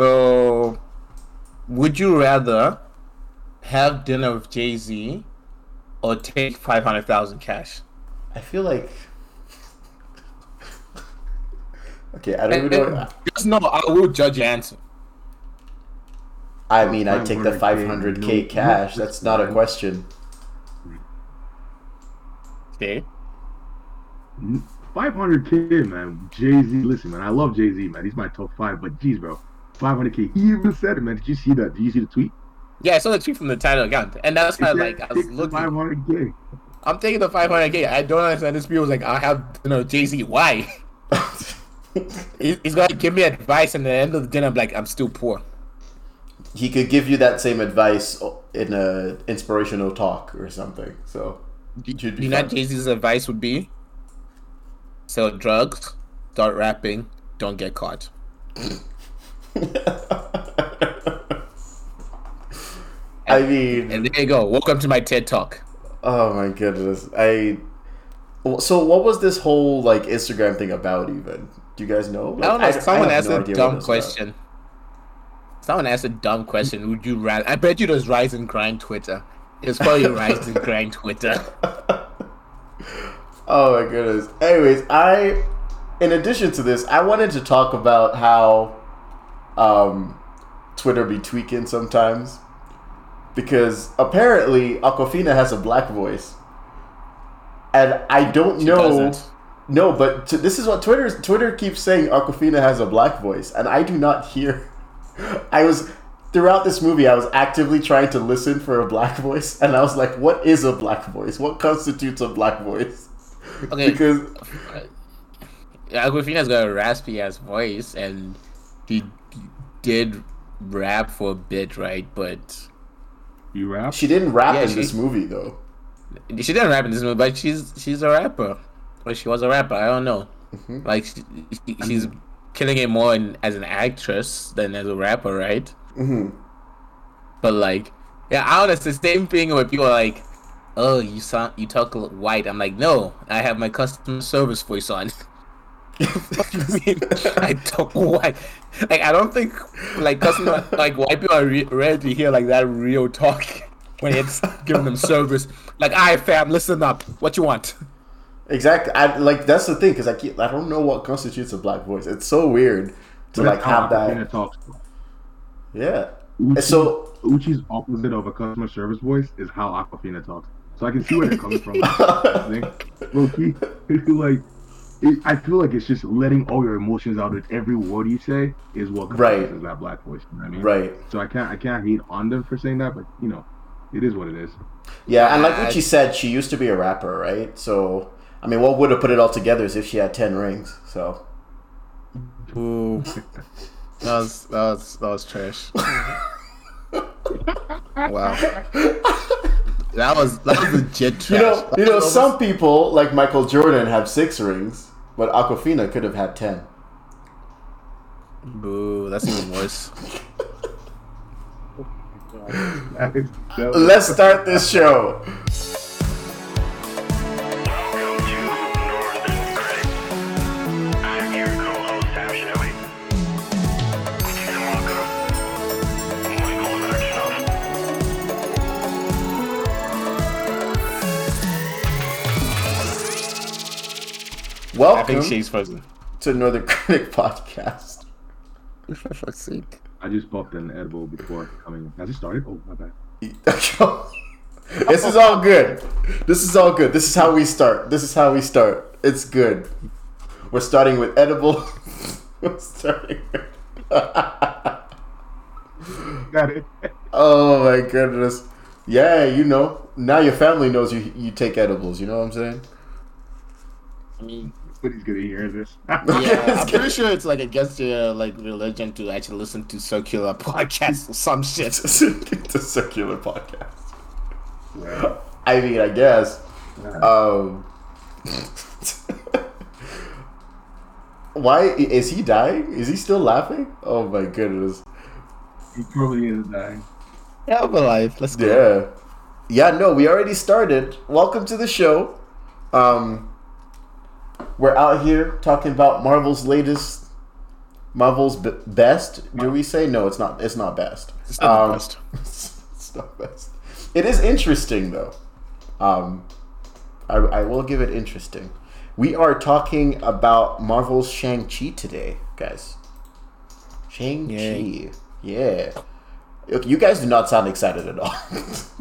So, would you rather have dinner with Jay Z or take five hundred thousand cash? I feel like. Okay, I don't even know. Just know I will judge your answer. I mean, I take the 500K, 500k cash. That's not a question. Okay. 500k, man. Jay Z, listen, man. I love Jay Z, man. He's my top five. But geez, bro, 500k. He even said it, man. Did you see that? Did you see the tweet? Yeah, I saw the tweet from the title account, and that's He why like I was looking. 500k. I'm taking the 500k. I don't understand. This people was like, I have you know Jay Z. Why? He's gonna give me advice, and at the end of the dinner, I'm like, I'm still poor. he could give you that same advice in a inspirational talk or something. So Do Should you know Jay Z's advice would be? Sell drugs, start rapping, don't get caught. I mean, And there you go. Welcome to my TED talk. oh my goodness. I so what was this whole like Instagram thing about? Even do you guys know? Like, I don't know. I someone have asked no a dumb was about. question. Someone asked a dumb question. Would you rather? I bet you was Rise and Grind Twitter. It's probably Rise and Grind Twitter. Oh my goodness. Anyways, I in addition to this, I wanted to talk about how um Twitter be tweaking sometimes. Because apparently Awkwafina has a black voice. And I don't She know doesn't. No, but t- this is what Twitter Twitter keeps saying Awkwafina has a black voice and I do not hear I was throughout this movie I was actively trying to listen for a black voice and I was like what is a black voice? What constitutes a black voice? Okay. Because Awkwafina's got a raspy ass voice, and he did rap for a bit, right? But You rap? she didn't rap Yeah, in she- this movie though. she didn't rap in this movie. But she's she's a rapper, or she was a rapper. I don't know. Mm-hmm. Like she, she- she's killing it more in, as an actress than as a rapper, right? Mm-hmm. But like, yeah, I don't know. It's the same thing where people are like, "Oh, you sound you talk white." I'm like, "No, I have my customer service voice on." what do you mean? I talk white. Like I don't think like customer like white people are re- ready to hear like that real talk when it's giving them service. Like, "All right, fam, listen up. What you want?" Exactly. I like that's the thing because I keep, I don't know what constitutes a black voice. It's so weird to like how have Awkwafina that. talks. Yeah. Uchi, So- Uchi's opposite of a customer service voice is how Awkwafina talks. So I can see where they're coming from. Loki, like, it, I feel like it's just letting all your emotions out with every word you say is what Right. constitutes that black voice. You know what I mean? Right. So I can't I can't hate on them for saying that, but you know, it is what it is. Yeah, and like what she said, she used to be a rapper, right? So I mean, what would have put it all together is if she had ten rings. So Ooh, that was that was that was trash. wow, that was that was legit trash. you know, you know, some people like Michael Jordan have six rings, but Awkwafina could have had ten. Boo, that's even worse. That is- that- Let's start this show. I Welcome think she's frozen. to Northern Critic Podcast. For fuck's sake. I just popped an edible before coming. Has it started? Oh my bad. this is all good. This is all good. This is how we start. This is how we start. It's good. We're starting with edible. We're starting. Got it. oh my goodness. Yeah, you know. Now your family knows you you take edibles. You know what I'm saying? I mean, Nobody's gonna hear this. yeah, I'm pretty sure it's like against your like religion to actually listen to circular podcasts or some shit. it's a circular podcast. Yeah. I mean, I guess. Um, why is he dying? Is he still laughing? Oh my goodness. He probably is dying. Yeah, I'm alive. Let's go. Yeah. Yeah, no, we already started. Welcome to the show. Um we're out here talking about Marvel's latest Marvel's b- best. Do we say no? It's not. It's not best. It's not Um, best. it's not best. It is interesting though. Um, I, I will give it interesting. We are talking about Marvel's Shang Chi today, guys. Shang Chi, yeah. Look, You guys do not sound excited at all.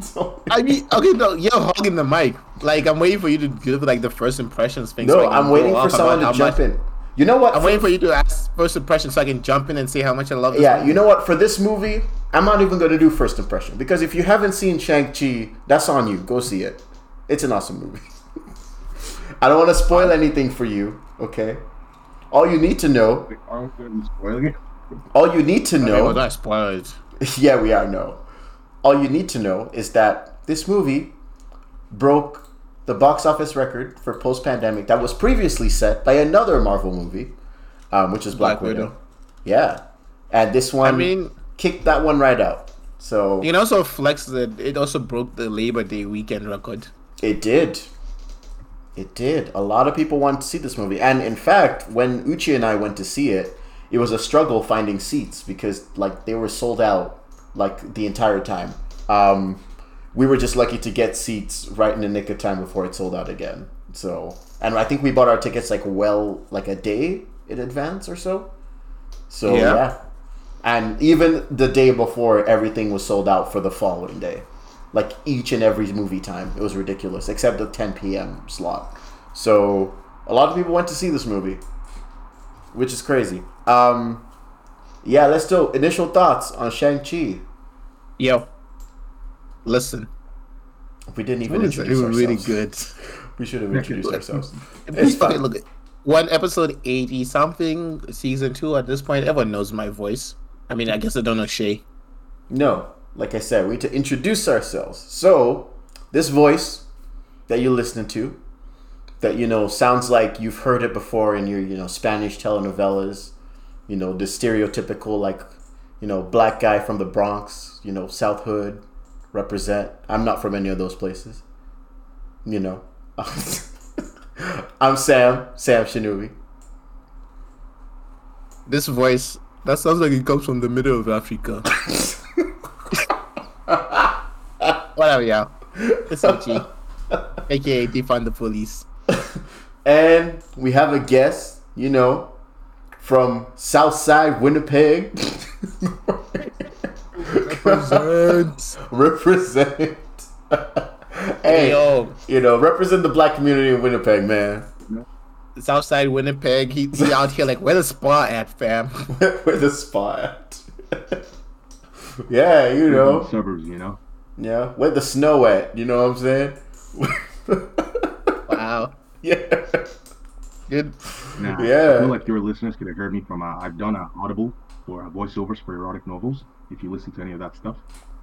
So- I mean, okay, no, you're hogging the mic. Like, I'm waiting for you to give like the first impressions thing. no, I can I'm waiting for someone to jump much- in. You know what? I'm waiting for you to ask first impressions so I can jump in and say how much I love this. Yeah, movie. you know what? For this movie, I'm not even going to do first impression because if you haven't seen Shang Chi, that's on you. Go see it. It's an awesome movie. I don't want to spoil anything for you. Okay. All you need to know. Wait, are we gonna be spoiling it? All you need to know. Okay, well, know. It. yeah, we are. No. All you need to know is that this movie broke the box office record for post pandemic that was previously set by another Marvel movie, um, which is Black, Black Widow. Widow. Yeah, and this one I mean, kicked that one right out. So you can also flex that it also broke the Labor Day weekend record. It did. It did. A lot of people want to see this movie. And in fact, when Uchi and I went to see it, it was a struggle finding seats because like they were sold out like the entire time. Um, we were just lucky to get seats right in the nick of time before it sold out again. So, and I think we bought our tickets like well like a day in advance or so. So Yeah. yeah. And even the day before, everything was sold out for the following day. Like each and every movie time. It was ridiculous, except the 10 p.m. slot. So a lot of people went to see this movie, which is crazy. Um, yeah, let's do initial thoughts on Shang-Chi. Yo, listen, We didn't it even was, it introduce was really ourselves. good. We should have introduced ourselves. It's okay, fine. look, one episode eighty something, season two. At this point, everyone knows my voice. I mean, I guess I don't know Shay. No, like I said, we need to introduce ourselves. So, this voice that you're listening to, that you know sounds like you've heard it before in your you know Spanish telenovelas, you know the stereotypical like you know black guy from the Bronx, you know South Hood, represent. I'm not from any of those places, you know. I'm Sam, Sam Shinobi. This voice that sounds like it comes from the middle of Africa. Whatever, y'all. It's Uchi, aka defund the police. And we have a guest, you know, from Southside Winnipeg. Represent. represent. Hey, hey, yo, you know, represent the black community in Winnipeg, man. Southside Winnipeg. He, he out here like, where the spa at, fam? Where the spot? yeah, you know, suburbs, you know. yeah, where the snow at? You know what I'm saying? Wow, yeah, good. Nah, Yeah. I feel like your listeners could have heard me from. Uh, I've done uh, Audible for uh, voiceovers for erotic novels. If you listen to any of that stuff,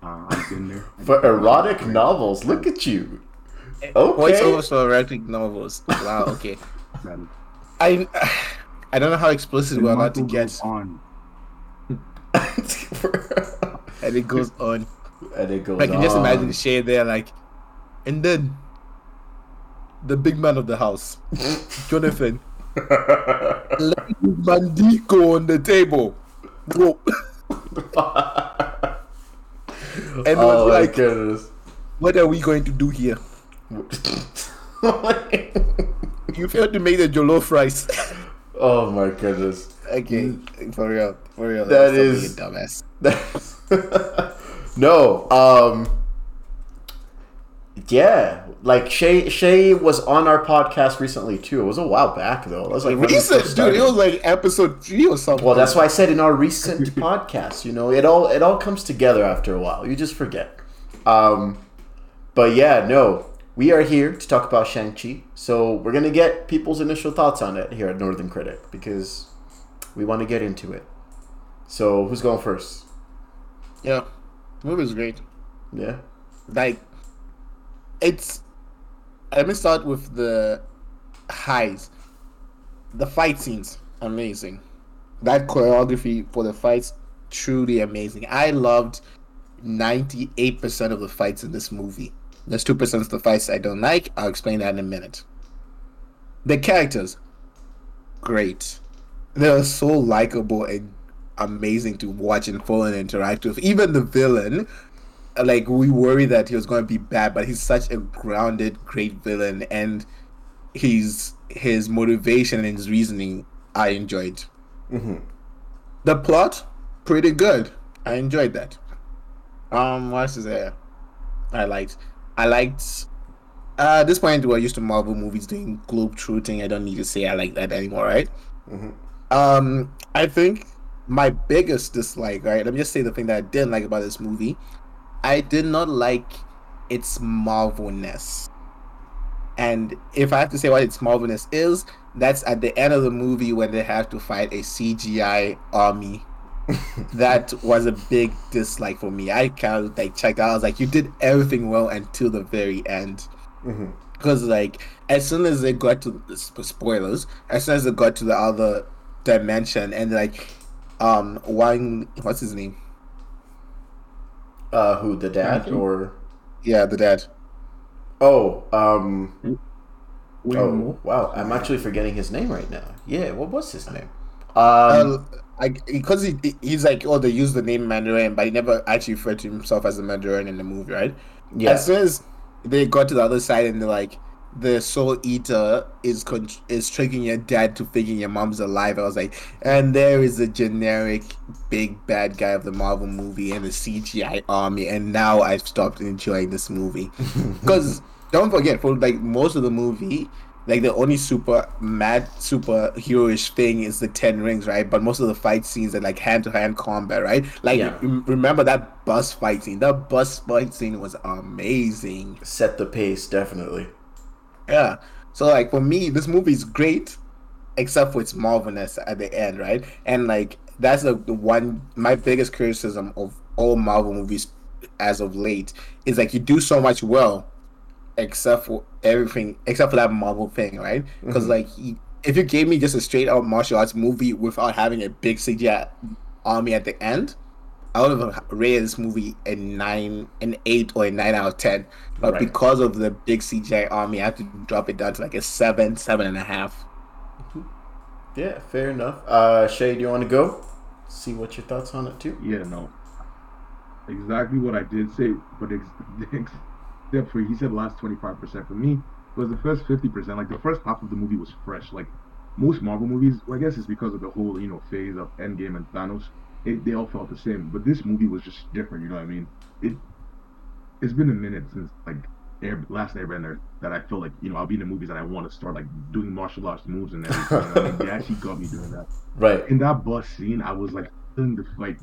uh, I've been there. for erotic novels. Look at you. Okay. Voiceovers for erotic novels. Wow. Okay. Man, I I don't know how explicit we're allowed to get, on. and it goes on. and it goes I can just on. imagine Shay there, like, and then the big man of the house, Jonathan, lay Mandico on the table. Whoa. and oh was my like, goodness. what are we going to do here? You failed to make the jollof rice. oh my goodness. okay, for real, for real. That Stop is- being a dumbass. no, um, yeah, like Shay Shay was on our podcast recently too. It was a while back though. It was like Recent, dude. It was like episode three or something. Well, that's why I said in our recent podcast, you know, it all it all comes together after a while. You just forget. Um, but yeah, no, we are here to talk about Shang Chi. So we're gonna get people's initial thoughts on it here at Northern Critic because we want to get into it. So who's going first? Yeah, the movie was great. Yeah. Like, it's. Let me start with the highs. The fight scenes, amazing. That choreography for the fights, truly amazing. I loved 98% of the fights in this movie. There's 2% of the fights I don't like. I'll explain that in a minute. The characters, great. they're so likable and amazing to watch and follow and interact with. Even the villain, like we worry that he was going to be bad, but he's such a grounded, great villain, and he's his motivation and his reasoning I enjoyed. Mm-hmm. The plot, pretty good. I enjoyed that. Um, what else is there? I liked. I liked. Uh, at this point, we're used to Marvel movies doing globe trotting. I don't need to say I like that anymore, right? Mhm. Um, I think my biggest dislike, right? Let me just say the thing that I didn't like about this movie. I did not like its Marvelness. And if I have to say what its Marvelness is, that's at the end of the movie when they have to fight a CGI army. that was a big dislike for me. I kind of like checked out. I was like, you did everything well until the very end. Mhm. Because like as soon as they got to spoilers, as soon as they got to the other dimension and like um one what's his name? Uh, who the dad Matthew. or Yeah, the dad. oh um When, oh wow I'm actually forgetting his name right now. Yeah, what was his name? Um, Uh, I because he he's like oh they use the name Mandarin, but he never actually referred to himself as a Mandarin in the movie, right? yeah, As soon as they got to the other side and they're like, the soul eater is con- is tricking your dad to thinking your mom's alive. I was like, and there is a generic big bad guy of the Marvel movie and the CGI army, and now I've stopped enjoying this movie because don't forget for like most of the movie. Like the only super mad superheroish thing is the ten rings, right? But most of the fight scenes are like hand to hand combat, right? Like Yeah. rem- remember that bus fight scene? That bus fight scene was amazing. set the pace definitely. Yeah. So like for me, this movie is great, except for its Marvelness at the end, right? And like that's the, the one my biggest criticism of all Marvel movies as of late is like you do so much well, except for everything, except for that Marvel thing, right? Because Mhm. like you- if you gave me just a straight out martial arts movie without having a big CGI army at the end, I would have rated this movie a nine, an eight, or a nine out of ten. But Right. because of the big CGI army, I have to drop it down to like a seven, seven and a half. Yeah, fair enough. Uh, Shay, do you want to go? See what your thoughts on it too. Yeah, no. Exactly what I did say, but ex- except for he said last 25% for me was the first 50%. Like the first half of the movie was fresh. Like most Marvel movies, well, I guess it's because of the whole, you know, phase of Endgame and Thanos. It, they all felt the same, but this movie was just different. You know what I mean? It it's been a minute since like Air, last Airbender that I feel like you know I'll be in the movies and I want to start like doing martial arts moves and everything. I mean? They actually got me doing that Right. in that bus scene, I was like in the fight.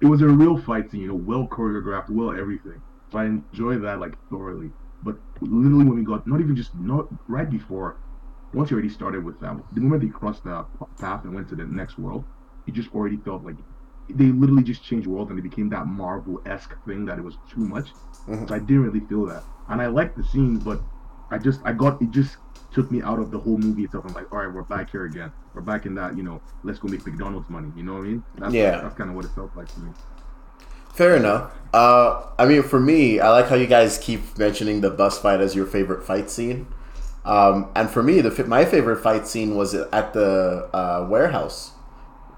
It was a real fight scene, you know, well choreographed, well everything. So I enjoyed that like thoroughly. But literally when we got not even just not right before, once you already started with that, the moment they crossed the path and went to the next world, you just already felt like they literally just changed world and it became that Marvel esque thing that it was too much. Mhm. So I didn't really feel that, and I liked the scene, but I just I got it just took me out of the whole movie itself. I'm like, all right, we're back here again. We're back in that, you know, let's go make McDonald's money. You know what I mean? That's, Yeah. That's kind of what it felt like to me. Fair enough. Uh, I mean, for me, I like how you guys keep mentioning the bus fight as your favorite fight scene. Um, and for me, the my favorite fight scene was at the uh, warehouse,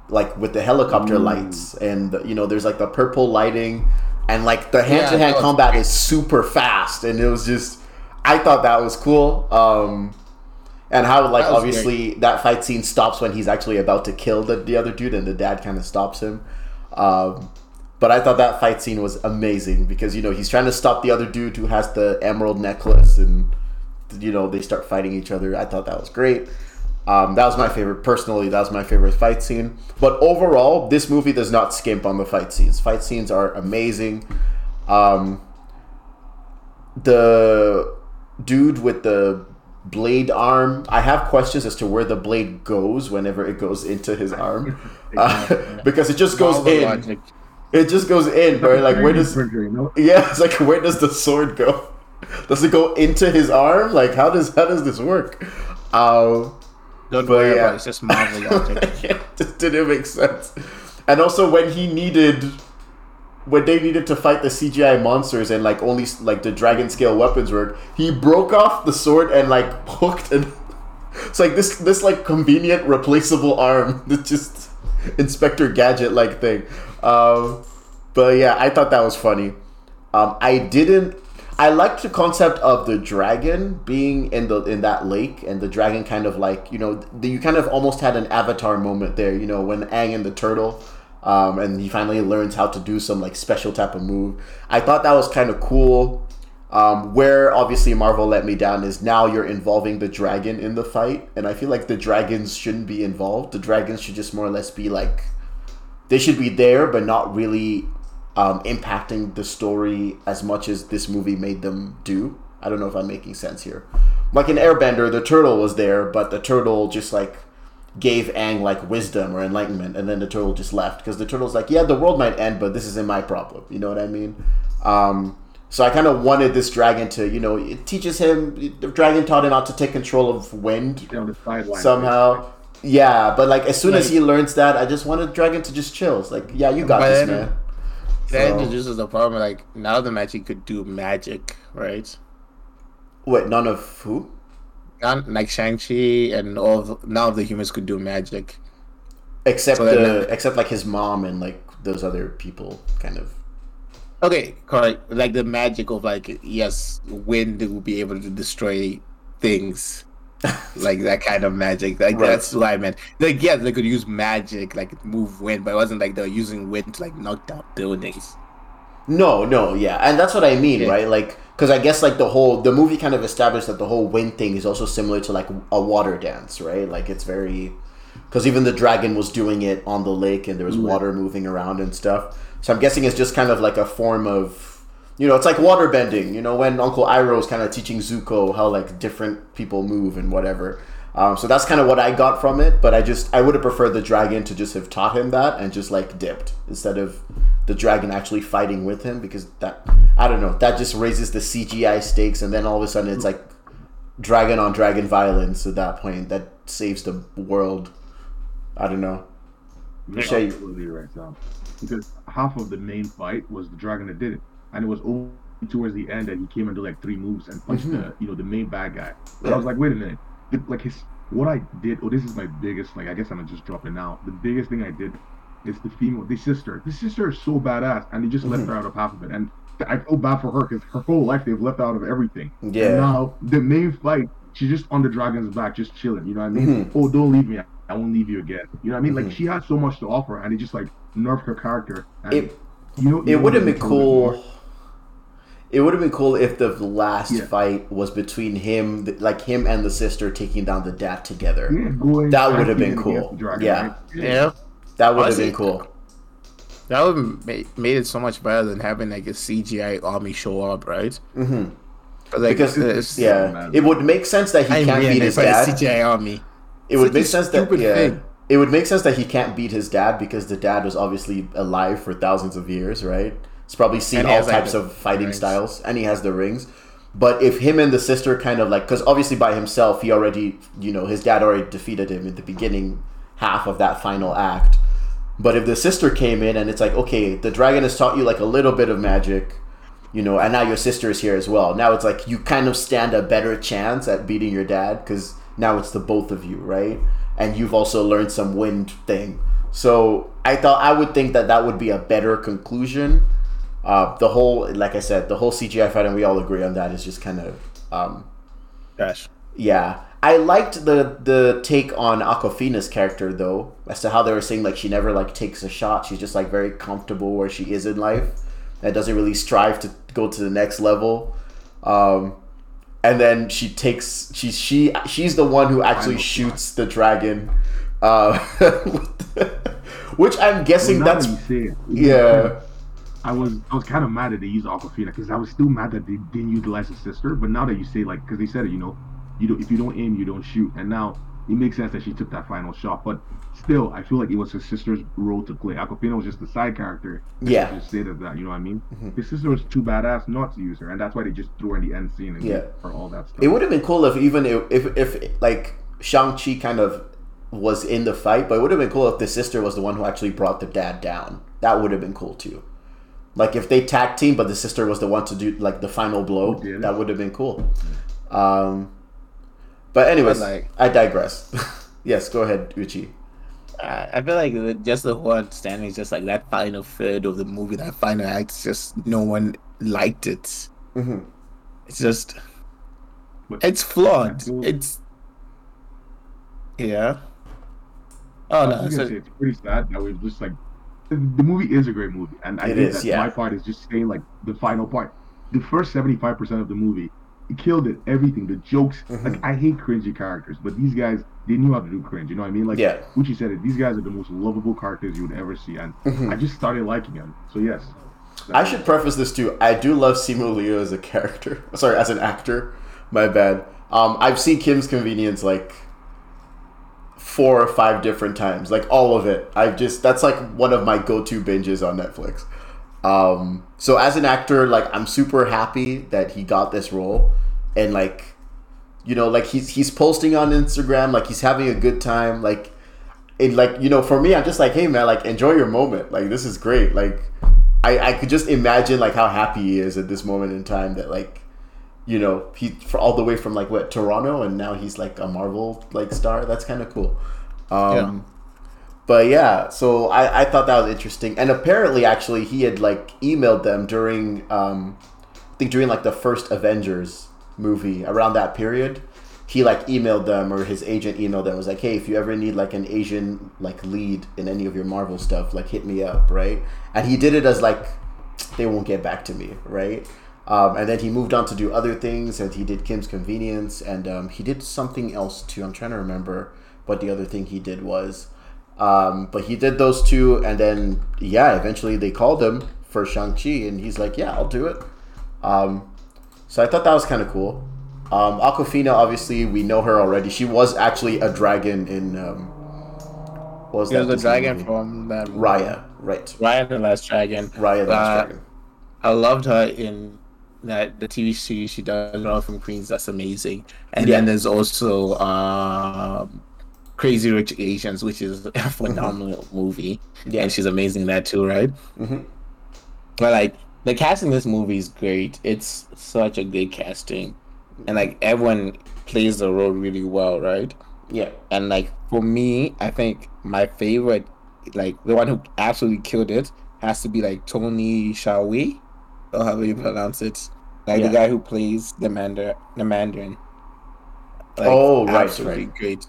like with the helicopter Ooh. lights, and you know, there's like the purple lighting, and like the hand to hand combat is super fast, and it was just, I thought that was cool. Um, and how like That obviously that fight scene stops when he's actually about to kill the, the other dude, and the dad kind of stops him. Um, but I thought that fight scene was amazing because you know he's trying to stop the other dude who has the emerald necklace, and you know they start fighting each other. I thought that was great. Um, that was my favorite personally. That was my favorite fight scene. But overall, this movie does not skimp on the fight scenes. Fight scenes are amazing. Um, the dude with the blade arm, I have questions as to where the blade goes whenever it goes into his arm, uh, because it just goes in. logic. It just goes in, bro. Like where does Printer, you know? yeah? It's like where does the sword go? Does it go into his arm? Like how does how does this work? Um, Don't But worry yeah. about it. It's just Marvel logic. it just didn't make sense. And also when he needed, when they needed to fight the CGI monsters and like only like the dragon scale weapons work, he broke off the sword and like hooked and it's like this this like convenient replaceable arm that just Inspector Gadget like thing. Um, but yeah, I thought that was funny. Um, I didn't. I liked the concept of the dragon being in the in that lake, and the dragon kind of like you know the, you kind of almost had an Avatar moment there. You know when Aang and the turtle, um, and he finally learns how to do some like special type of move. I thought that was kind of cool. Um, where obviously Marvel let me down is now you're involving the dragon in the fight, and I feel like the dragons shouldn't be involved. The dragons should just more or less be like they should be there, but not really um, impacting the story as much as this movie made them do. I don't know if I'm making sense here. Like in Airbender, the turtle was there, but the turtle just like gave Aang like wisdom or enlightenment, and then the turtle just left because the turtle's like, yeah, the world might end, but this isn't my problem. You know what I mean? Um, so I kind of wanted this dragon to, you know, it teaches him. The dragon taught him how to take control of wind You the sideline. somehow. Yeah, but like as soon as he learns that, I just wanted Dragon to just chill. It's like, yeah, you got this, then- man. That So- introduces the problem. Like now, the magic could do magic, right? Wait, none of who? None, like Shang Chi and all. Of, none of the humans could do magic. Except So then- except like his mom and like those other people, kind of. Okay, correct. Like the magic of like yes, wind will be able to destroy things. like that kind of magic. Like Right. that's what I meant. Like yes, they could use magic, like move wind, but it wasn't like they were using wind to like knock down buildings. No, no, yeah, and that's what I mean, Yeah. right? Like, because I guess like the whole the movie kind of established that the whole wind thing is also similar to like a water dance, right? Like it's very because even the dragon was doing it on the lake and there was mm. water moving around and stuff. So I'm guessing it's just kind of like a form of you know, it's like water bending. You know, when Uncle Iroh Iroh's kind of teaching Zuko how like different people move and whatever. Um, so that's kind of what I got from it. But I just I would have preferred the dragon to just have taught him that and just like dipped instead of the dragon actually fighting with him because that I don't know that just raises the CGI stakes and then all of a sudden it's like dragon on dragon violence at that point that saves the world. I don't know. You're absolutely right, Sam. Because half of the main fight was the dragon that did it, and it was only towards the end that he came and did like three moves and punched the mm-hmm. you know the main bad guy. But I was like, wait a minute, like his what I did. Oh, this is my biggest like I guess I'm just dropping it now. The biggest thing I did is the female, the sister. The sister is so badass, and they just left mm-hmm. her out of half of it. And I feel bad for her because her whole life they've left out of everything. Yeah. And now the main fight, she's just on the dragon's back, just chilling. You know what I mean? Mm-hmm. Oh, don't leave me. I won't leave you again. You know what I mean? Like she has so much to offer, and it just like nerfed her character. And, It- you know, It would have been cool. It would have been cool if the last Yeah. fight was between him, like him and the sister taking down the dad together. Yeah, going That would have been cool. dragon, Yeah. right? Yeah, That would have been cool. that would have made, made it so much better than having like a CGI army show up, right? hmm Like, Because it's, yeah, man. it would make sense that he I'm can't really beat his for the dad. CGI army. It would make sense that yeah, thing. it would make sense that he can't beat his dad because the dad was obviously alive for thousands of years, right? He's probably seen he all types of fighting rings. styles, and he has the rings. But if him and the sister kind of like, because obviously by himself, he already, you know, his dad already defeated him at the beginning half of that final act. But if the sister came in and it's like, okay, the dragon has taught you like a little bit of magic, you know, and now your sister is here as well. Now it's like you kind of stand a better chance at beating your dad because now it's the both of you, right? And you've also learned some wind thing. So I thought I would think that that would be a better conclusion. Uh, the whole, like I said, the whole CGI fight, and we all agree on that, is just kind of um, Gosh. yeah, I liked the the take on Awkwafina's character though, as to how they were saying like she never like takes a shot. She's just like very comfortable where she is in life, and doesn't really strive to go to the next level. Um, and then she takes she she she's the one who actually shoots the dragon, uh, which I'm guessing Well, that's that you say it, yeah. I was I was kind of mad that they used Awkwafina because I was still mad that they didn't utilize his sister. But now that you say like, because they said it, you know, you don't if you don't aim, you don't shoot, and now it makes sense that she took that final shot. But still, I feel like it was her sister's role to play. Awkwafina was just the side character. Yeah. just stated that. You know what I mean? Mm-hmm. His sister was too badass not to use her, and that's why they just threw her in the end scene and Yeah. her all that stuff. It would have been cool if even if, if if like Shang Chi kind of was in the fight, but it would have been cool if the sister was the one who actually brought the dad down. That would have been cool too. Like if they tag team, but the sister was the one to do like the final blow. Who did it? That would have been cool. Um, but But anyways, like- I digress. yes, go ahead, Uchi. I I feel like the- just the whole understanding is just like that final third of the movie, that final act, just no one liked it. hmm It's just, But- it's flawed. It's, yeah. Oh no, was so, gonna it's pretty sad that we've just like the, movie is a great movie, and I It think is, that yeah. my part is just saying like the final part, the first seventy five percent of the movie, it killed it. Everything, the jokes. Mhm. Like I hate cringy characters, but these guys they knew how to do cringe. You know what I mean? Like Yeah. Uchi said it. These guys are the most lovable characters you would ever see, and Mhm. I just started liking them. So yes, I should preface this too. I do love Simu Liu as a character. Sorry, as an actor. My bad. Um, I've seen Kim's Convenience like four or five different times, like all of it. I've just that's like one of my go-to binges on Netflix. Um, so as an actor, like I'm super happy that he got this role, and like, you know, like he's he's posting on Instagram, like he's having a good time, like. It like you know, for me, I'm just like, hey man, like enjoy your moment. Like this is great. Like I, I could just imagine like how happy he is at this moment in time that like you know he for all the way from like what Toronto and now he's like a Marvel like star. That's kind of cool. Um Yeah. but yeah so I, I thought that was interesting. And apparently actually he had like emailed them during um I think during like the first Avengers movie around that period. He like emailed them or his agent emailed them was like hey if you ever need like an asian like lead in any of your marvel stuff like hit me up right? And he did it as like they won't get back to me right um, and then he moved on to do other things and he did kim's convenience and um, he did something else too i'm trying to remember what the other thing he did was um, but he did those two and then yeah eventually they called him for shang-chi and he's like yeah i'll do it um, so I thought that was kind of cool. Um, Awkwafina, obviously, we know her already. She was actually a dragon in. Um, what was he that the Disney dragon movie? from that Raya, right? Raya the Last Dragon. Raya the Last Uh, Dragon. I loved her in that the TV series she does Girl from Queens. That's amazing. And Yeah. then there's also um, Crazy Rich Asians, which is a phenomenal movie. Yeah. and she's amazing in that too, right? Mhm. But like the casting in this movie is great. It's such a good casting, and like everyone plays the role really well, right? Yeah. And like for me, I think my favorite, like the one who absolutely killed it, has to be like Tony Shalhoub, or however you pronounce it, like Yeah. the guy who plays the Mandarin. The Mandarin. Like, Oh, right, absolutely right. great.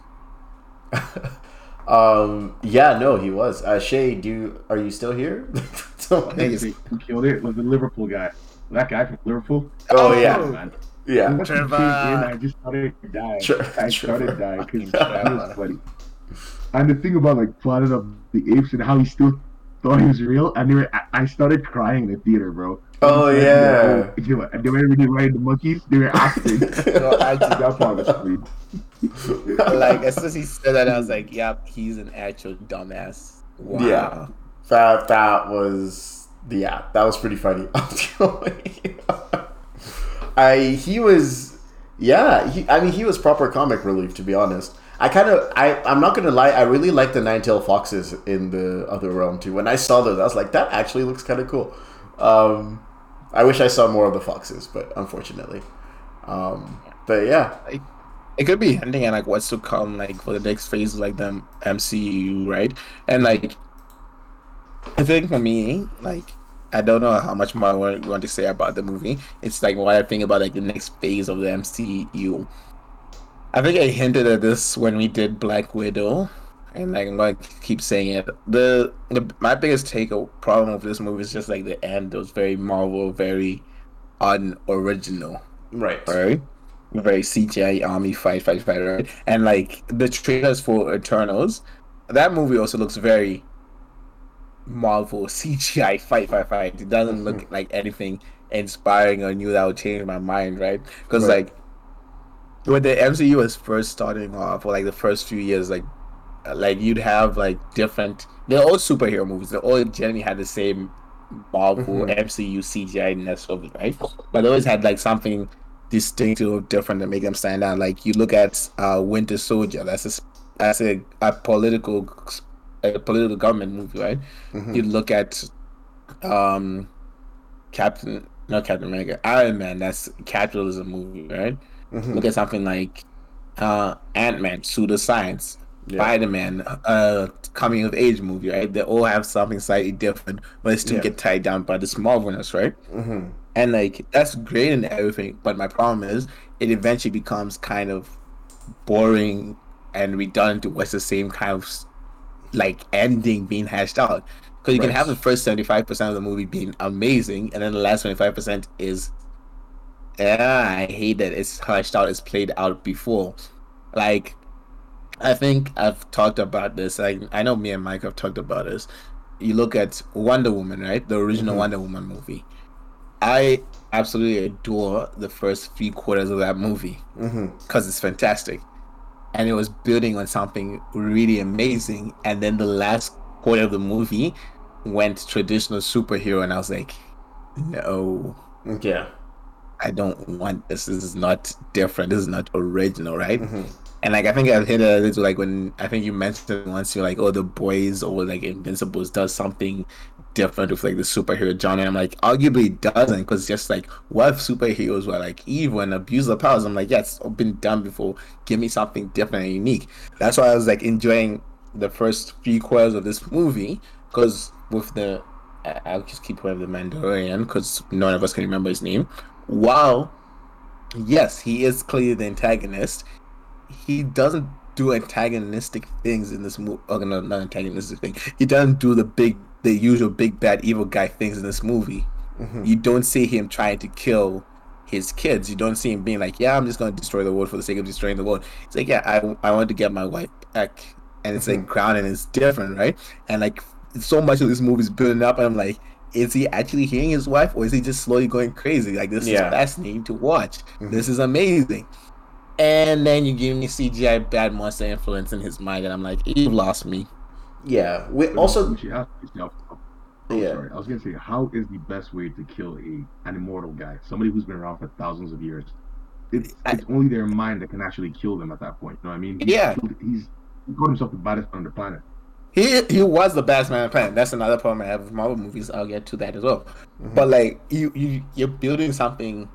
um. Yeah. No, he was. Uh, Shay, do you, are you still here? So- think it's- who killed it was the Liverpool guy. That guy from Liverpool. oh yeah. man. Yeah. Once he came in, Trevor. I just started dying. Tre- I Trevor. started dying because Trevor. he was funny. And the thing about like Planet of the Apes and how he still thought he was real, and they were, I- started crying in the theater, bro. Oh, yeah. You know, and they were really riding the monkeys. They were acting. No, I that part was sweet. like as soon as he said that, I was like, "Yep, he's an actual dumbass." Wow. Yeah. That that was the yeah, that was pretty funny. I he was yeah, he I mean he was proper comic relief to be honest. I kind of I I'm not gonna lie, I really like the nine tailed foxes in the other realm too. When I saw those, I was like, that actually looks kind of cool. Um, I wish I saw more of the foxes, but unfortunately, um, but yeah, it could be hinting at like what's to come like for the next phase of like the MCU, right? And like I think for me, like I don't know how much more I want to say about the movie. It's like what I think about like the next phase of the MCU. I think I hinted at this when we did Black Widow, and like I'm to keep saying it. The, the my biggest take or problem with this movie is just like the end. It was very Marvel, very unoriginal right, right? Very CGI army fight, fight, fight, right? And like the trailers for Eternals, that movie also looks very Marvel CGI fight, fight, fight. It doesn't look mm-hmm. like anything inspiring or new that would change my mind, right? Because Right. like when the MCU was first starting off, or like the first few years, like like you'd have like different. They're all superhero movies. They all generally had the same Marvel Mhm. MCU CGI ness of it, right? But they always had like something distinctive or different to make them stand out. Like you look at uh, Winter Soldier. That's a that's a, a political a political government movie, right? Mhm. You look at um Captain not Captain America, Iron Man. That's a capitalism movie, right? Mhm. Look at something like uh, Ant Man, pseudoscience, Yeah. Spider Man, uh, coming of age movie, right? They all have something slightly different, but they still Yeah. get tied down by the smallness, right? Mm-hmm. And like that's great and everything, but my problem is it eventually becomes kind of boring and redundant what's the same kind of like ending being hashed out. Because you can have the first seventy five percent of the movie being amazing, and then the last twenty five percent is, yeah, I hate that it's hashed out, it's played out before. Like, I think I've talked about this. Like, I know me and Mike have talked about this. You look at Wonder Woman, right? The original Mhm. Wonder Woman movie. I absolutely adore the first three quarters of that movie Mm-hmm. because it's fantastic. And it was building on something really amazing. And then the last quarter of the movie went traditional superhero, and I was like, no, Yeah. I don't want this. This is not different. This is not original, right? Mm-hmm. And like I think I've hit a little like when I think you mentioned once you're like, oh, the boys or like Invincibles does something different with like the superhero genre. I'm like, arguably it doesn't because just like what if superheroes were like evil and abuse their powers? I'm like, yeah, it's been done before. Give me something different and unique. That's why I was like enjoying the first three quarters of this movie because with the I'll just keep calling him the Mandalorian because none of us can remember his name. While yes, he is clearly the antagonist he doesn't do antagonistic things in this movie. Oh, no, not antagonistic thing. He doesn't do the big, the usual big bad evil guy things in this movie. Mhm. You don't see him trying to kill his kids. You don't see him being like, "Yeah, I'm just going to destroy the world for the sake of destroying the world." It's like, "Yeah, I, I want to get my wife back," and it's like grounded and it's different, right? And like so much of this movie is building up, and I'm like. Is he actually hearing his wife, or is he just slowly going crazy? Like this Yeah. is fascinating to watch. Mhm. This is amazing. And then you give me CGI bad monster influence in his mind, and I'm like, you've lost me. Yeah. We also. we should ask yourself. Oh, Yeah. sorry. I was gonna say, how is the best way to kill a an immortal guy, somebody who's been around for thousands of years? It's, I- it's only their mind that can actually kill them at that point. You know what I mean? He's Yeah. killed- He's he called himself the baddest man on the planet. He he was the best man on the planet. That's another problem I have with Marvel movies. I'll get to that as well. Mhm. But like you you you're building something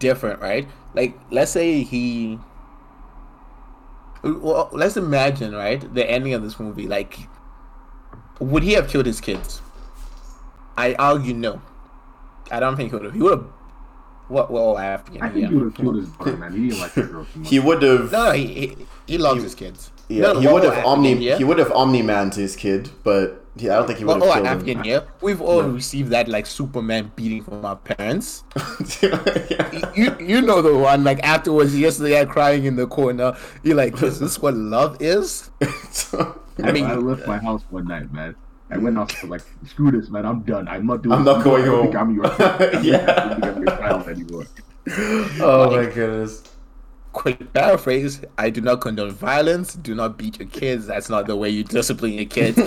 different, right? Like let's say he. Well, let's imagine, right, the ending of this movie. Like, would he have killed his kids? I argue no. I don't think he would have. He would have. What? Well, I have to get I think yeah. he would have killed his man. He didn't like that girl. He would have. No, no, he he, he loves his kids. Yeah, No, no, he would have African omni. here- He would have omni manned his kid, but he, I don't think he would have oh, killed African him. here. We've all No. received that like Superman beating from our parents. Yeah. you you know the one like afterwards yesterday I crying in the corner. You're like, is this what love is? I mean- I left my house one night, man. I went out to like, screw this, man. I'm done. I'm not doing. I'm not going I don't think home. I'm your. I'm Yeah. yeah. I think I'm your child anymore. oh my goodness. Quick paraphrase: I do not condone violence. Do not beat your kids. That's not the way you discipline your kids.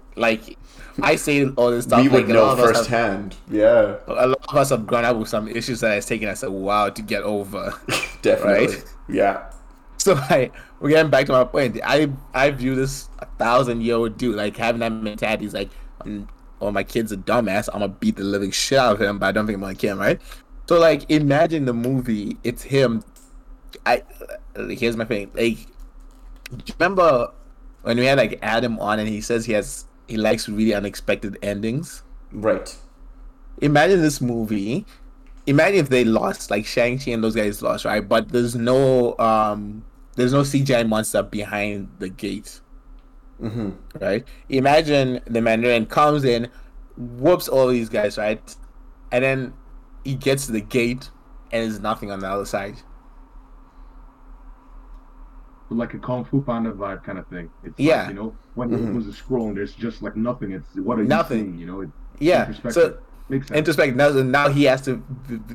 like I say all this stuff. we like, would a know lot of us have- firsthand. Yeah, A lot of us have grown up with some issues that it's taken us a while to get over. definitely. Right? Yeah. So like we're getting back to my point. I I view this a thousand year old dude like having that mentality is like, oh my kid's a dumbass. I'm gonna beat the living shit out of him, but I don't think I'm gonna kill him, right? So like imagine the movie. It's him. I here's my thing. Like, do you remember when we had like Adam on and he says he has he likes really unexpected endings. Right. Imagine this movie. Imagine if they lost, like Shang Chi and those guys lost, right? But there's no um there's no CGI monster behind the gate, Mm-hmm. right? Imagine the Mandarin comes in, whoops all these guys, right? And then he gets to the gate and there's nothing on the other side. Like a kung fu panda vibe kind of thing. It's Yeah. like, you know, when Mhm. it was a scroll and there's just like nothing. It's what are you Nothing. seeing? You know, it, Yeah. So makes sense. introspect now now he has to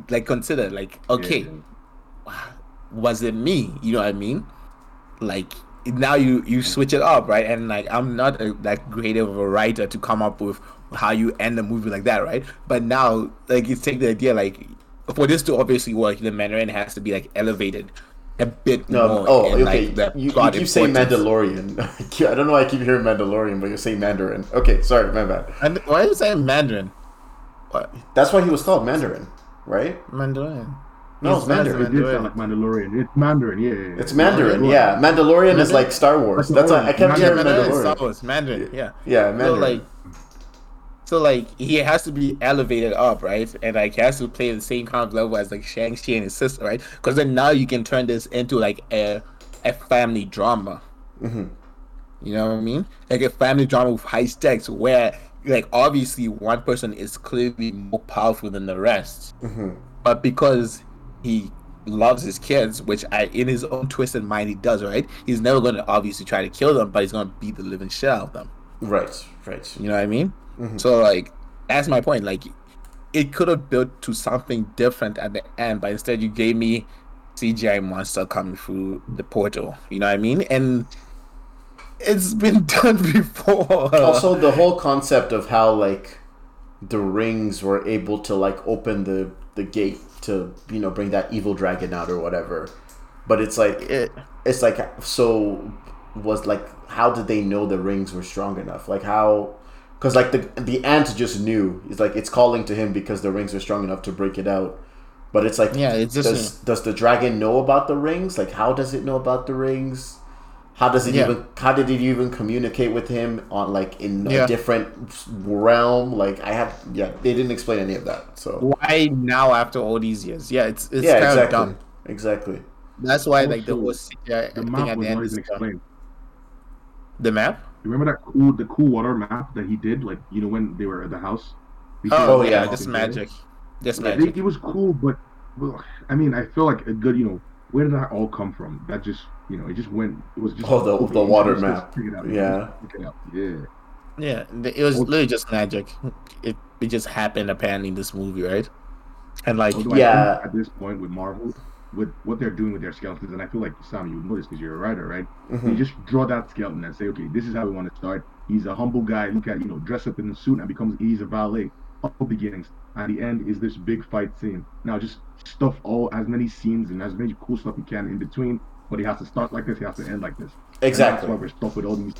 like consider like okay Yeah, was it me you know what i mean like now you you switch it up right and like i'm not a, that great of a writer to come up with how you end a movie like that right but now like you take the idea like for this to obviously work the mandarin has to be like elevated a bit No. Um, more oh, in, okay. like, the you, you plot keep saying. Mandalorian. I don't know why I keep hearing Mandalorian, but you're saying Mandarin. Okay, sorry, my bad. and why are you saying mandarin what That's why he was called Mandarin, right? mandarin No, it's Mandarin. It did sound like Mandalorian. It's Mandarin, yeah. yeah, yeah. It's Mandarin, Go yeah. ahead. Mandalorian is like Star Wars. That's That's why I kept hearing Mandarin is Star Mandalorian. Wars, Mandarin. Yeah. Yeah, So Mandarin. like, so like he has to be elevated up, right? And like he has to play the same kind of level as like Shang Chi and his sister, right? Because then now you can turn this into like a a family drama. Mhm. You know what I mean? Like a family drama with high stakes, where like obviously one person is clearly more powerful than the rest, Mhm. but because he loves his kids, which I in his own twisted mind he does, right? He's never going to obviously try to kill them, but he's going to beat the living shit out of them. Right, right. You know what I mean? Mhm. So like that's my point. Like it could have built to something different at the end, but instead you gave me CGI monster coming through the portal. You know what I mean? And it's been done before. also the whole concept of how like the rings were able to like open the the gate to you know bring that evil dragon out or whatever but it's like it, it's like so was like how did they know the rings were strong enough like how because like the the ant just knew it's like it's calling to him because the rings are strong enough to break it out but it's like Yeah, it's just- does, does the dragon know about the rings like how does it know about the rings how does it Yeah. even how did it even communicate with him on like in Yeah. a different realm like i have yeah they didn't explain any of that so why now after all these years? Yeah, it's it's yeah kind exactly of dumb. exactly That's why like the Also, whole CGI The thing map at was the end not is explained. The map? You remember that cool, the cool water map that he did, like you know when they were at the house. He Oh, yeah, us just magic. Just Yeah, magic. It, it was cool, but well, I mean, I feel like a good, you know, where did that all come from? That just, you know, it just went. It was just. Oh, the- the water map. pick it up, Yeah. pick it up, Yeah. Yeah, it was literally just magic. It it just happened apparently in this movie, right? And like Although Yeah. At this point with Marvel, with what they're doing with their skeletons, and I feel like Sam, you know this because you're a writer, right? Mhm. You just draw that skeleton and say, okay, this is how we want to start. He's a humble guy. Look at you know, dress up in a suit and becomes he's a valet. Humble beginnings. And the end is this big fight scene. Now just stuff all as many scenes and as many cool stuff you can in between. But he has to start like this. He has to end like this. And exactly that's why we're stuck with all these,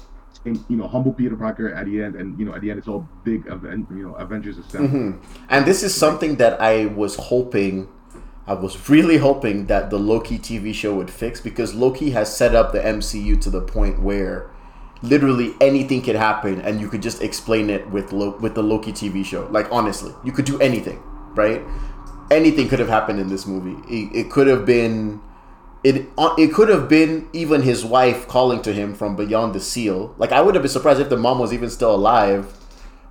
and, you know, humble Peter Parker at the end, and you know, at the end it's all big, you know, Avengers assemble. hmm And this is something that I was hoping, I was really hoping that the Loki TV show would fix because Loki has set up the MCU to the point where literally anything could happen and you could just explain it with Lo- with the Loki TV show. Like honestly, you could do anything, right? Anything could have happened in this movie. It, it could have been it uh, it could have been even his wife calling to him from beyond the seal. Like I would have been surprised if the mom was even still alive.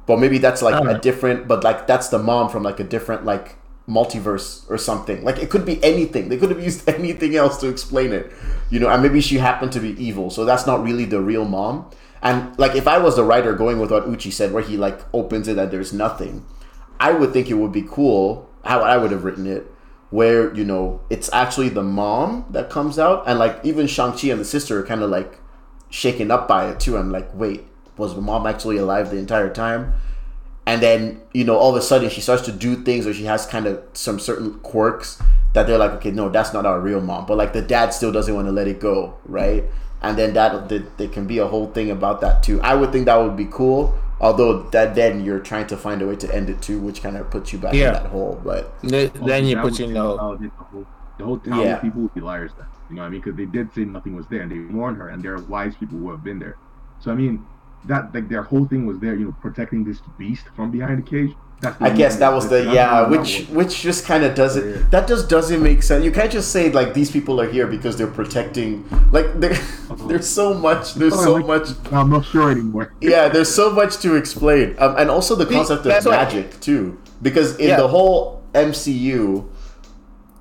But maybe that's like a Alright. different but like that's the mom from like a different like multiverse or something. Like it could be anything. They could have used anything else to explain it. You know, and maybe she happened to be evil. So that's not really the real mom. And like if I was the writer going with what Uchi said where he like opens it and there's nothing, I would think it would be cool how I would have written it where you know it's actually the mom that comes out and like even Shang-Chi and the sister are kind of like shaken up by it too. I'm like, wait, was the mom actually alive the entire time? And then, you know, all of a sudden she starts to do things or she has kind of some certain quirks that they're like, okay, no, that's not our real mom. But like the dad still doesn't want to let it go, right? And then that there, there can be a whole thing about that too. I would think that would be cool. Although that then you're trying to find a way to end it too, which kind of puts you back Yeah. in that hole. But th- Also, then you put would you know the whole, the whole town Yeah. of people would be liars then. You know what I mean? Because they did say nothing was there, and they warned her, and there are wise people who have been there. So I mean, that like their whole thing was there, you know, protecting this beast from behind the cage. That's the I guess that was the that's yeah, which which just kind of doesn't Yeah. that just doesn't make sense. You can't just say like these people are here because they're protecting. Like there's so much. There's so like- much. I'm not sure anymore. Yeah, there's so much to explain, um, and also the concept of magic too. Because in Yeah. the whole MCU,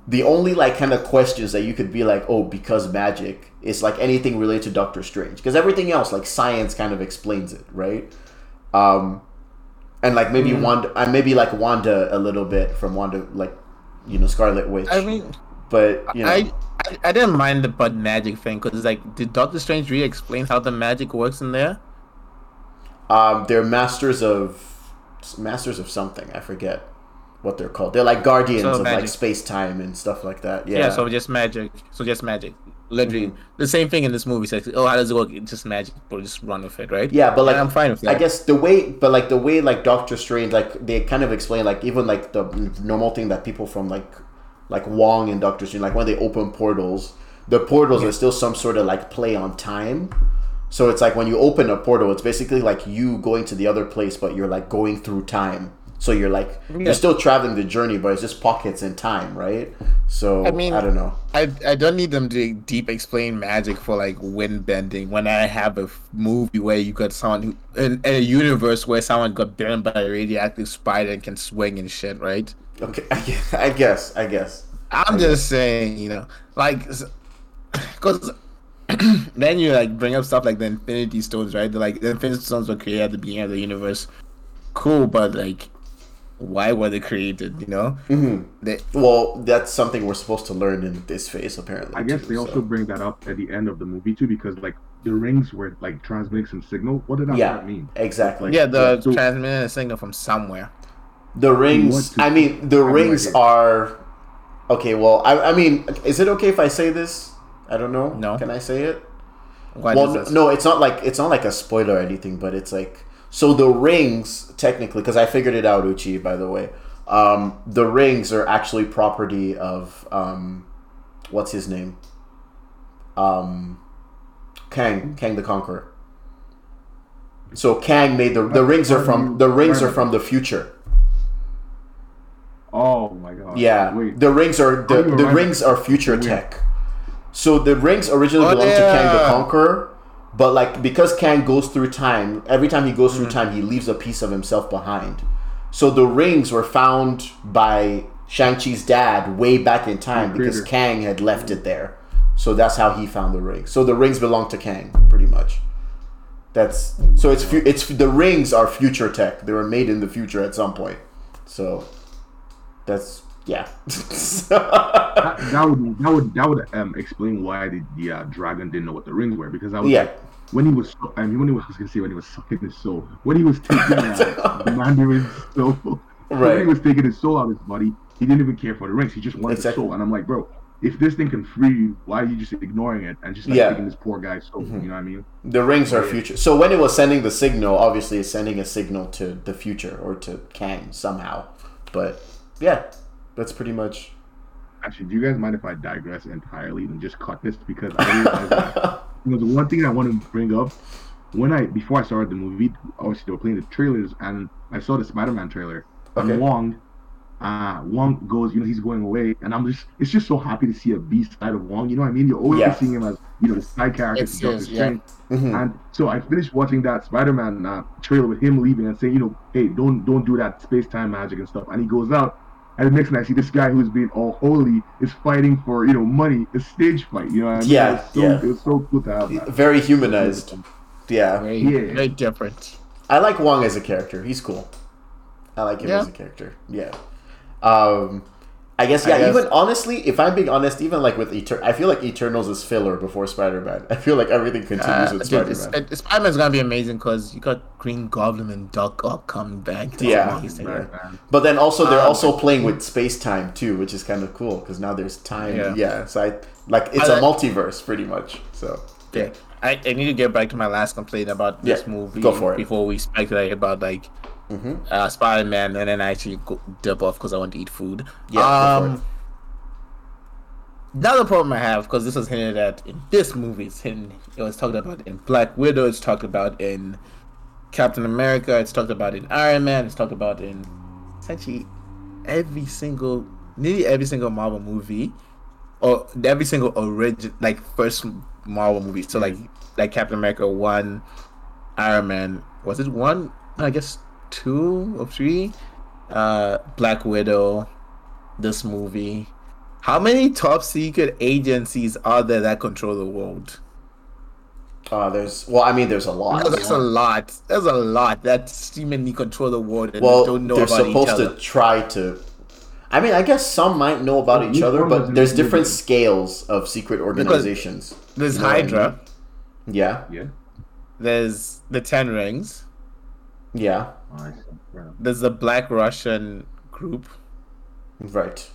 the only like kind of questions that you could be like, oh, because magic is like anything related to Doctor Strange. Because everything else, like science, kind of explains it, right? Um, and like maybe Mm. Wanda, and maybe like Wanda a little bit from Wanda, like you know Scarlet Witch. I mean but you know, I, I I didn't mind the butt magic thing because like did Doctor Strange really explain how the magic works in there? um, they're masters of masters of something. I forget what they're called. They're like guardians So of like space time and stuff like that. Yeah. Yeah. so just magic. So just magic. Literally Mm-hmm. the same thing in this movie. Says, oh, how does it work? It's just magic, but just run with it, right? Yeah, but like And I'm fine with that. I guess the way, but like the way, like Doctor Strange, like they kind of explain, like even like the normal thing that people from like, like Wong and Doctor Strange, like when they open portals, the portals are still some sort of like play on time. So it's like when you open a portal, it's basically like you going to the other place, but you're like going through time. So you're like Yeah. you're still traveling the journey, but it's just pockets in time, right? So I mean- I don't know. I, I don't need them to deep explain magic for like wind bending when I have a movie where you got someone who in, in a universe where someone got burned by a radioactive spider and can swing and shit, right? Okay, I guess, I guess, I guess. I'm just saying, you know, like, because then you like bring up stuff like the Infinity Stones, right? They're like the Infinity Stones were created at the beginning of the universe. Cool, but like, why were they created? You know, hmm they, Well, that's something we're supposed to learn in this phase, apparently. I guess too, they so. also bring that up at the end of the movie too, because like the rings were like transmitting some signal. What did that Yeah. part mean? exactly. yeah, the so- transmitting a signal from somewhere. The rings. I mean, the I no rings idea. are. Okay, well, I, I mean, is it okay if I say this? I don't know. No. Can I say it? Why well, does no, this- no, it's not like it's not like a spoiler or anything, but it's like so the rings technically because I figured it out, Uchi. By the way, um, the rings are actually property of um, what's his name? Um, Kang, Kang the Conqueror. So Kang made the the rings are from the rings are from the future. Oh my god. Yeah, Wait. the rings are the, the rings are future Weird. tech. So the rings originally Oh, belonged to Kang the. Conqueror, but like because Kang goes through time, every time he goes through mm. time, he leaves a piece of himself behind. So the rings were found by Shang Chi's dad way back in time because. Kang had left it there. So that's how he found the rings. So the rings belong to Kang, pretty much. That's so it's it's the rings are future tech. They were made in the future at some point. So that's yeah. that, that would that would that would um explain why the, the uh, dragon didn't know what the rings were because I was Yeah. like, when he was I mean when he was I was gonna say when he was sucking his soul when he was taking uh, Mandarin's soul when he was taking his soul out of his body he didn't even care for the rings he just wanted Exactly. the soul and I'm like bro if this thing can free you why are you just ignoring it and just like Yeah. Mm-hmm. taking this poor guy's soul you know what I mean The rings are future. So when it was sending the signal, obviously it's sending a signal to the future or to Kang somehow. But yeah, that's pretty much. Actually, do you guys mind if I digress entirely and just cut this because I realized that you know, the one thing I want to bring up when I before I started the movie, obviously they were playing the trailers and I saw the Spider-Man trailer Okay. and Wong, uh, Wong goes, you know, he's going away, and I'm just, it's just so happy to see a B side of Wong. You know what I mean? You're always Yeah. seeing him as, you know, the side character It's to Doctor just- yeah. Strange. Mhm. And so I finished watching that Spider-Man uh, trailer with him leaving and saying, you know, hey, don't don't do that space-time magic and stuff. And he goes out, and the next night, I see this guy who's being all holy is fighting for you know money, a stage fight. You know what I mean? Yeah, It's so, yeah. It's so cool to have that. Very humanized. Yeah, Very, Yeah. very different. I like Wong as a character. He's cool. I like him Yeah. as a character. Yeah. Um, I guess yeah. I guess- Even honestly, if I'm being honest, even like with Eternal, I feel like Eternals is filler before Spider-Man. I feel like everything continues Uh, with dude, it's- Spider-Man. it- Spider-Man's gonna be amazing because you got Green Goblin and Doc Ock coming back. That's Yeah. amazing. Right. But then also they're Um, also playing with space time too, which is kind of cool because now there's time. Yeah. Yeah. So I like it's I a like- multiverse pretty much. So Yeah, I, I need to get back to my last complaint about this Yeah, movie go for it. before we speculate about like Mhm. uh, Spider-Man, and then I actually go, dip off because I want to eat food. Yeah, Um, Another problem I have because this was hinted at in this movie. It's hinted, it was talked about in Black Widow. It's talked about in Captain America. It's talked about in Iron Man. It's talked about in essentially every single, nearly every single Marvel movie, or every single origin, like first Marvel movie. So like, like Captain America one, Iron Man. Was it one? I guess two or three. Uh, Black Widow. This movie. How many top secret agencies are there that control the world? uh, there's well, I mean, there's a lot. That's a lot. There's a lot that seemingly control the world and well, don't know they're about each supposed other. to try to. I mean, I guess some might know about Well, each other, but doesn't there's know different scales of secret organizations. There's You know what I Hydra. Yeah, Yeah. There's the Ten Rings. yeah, Nice. Right. There's a Black Russian group. right.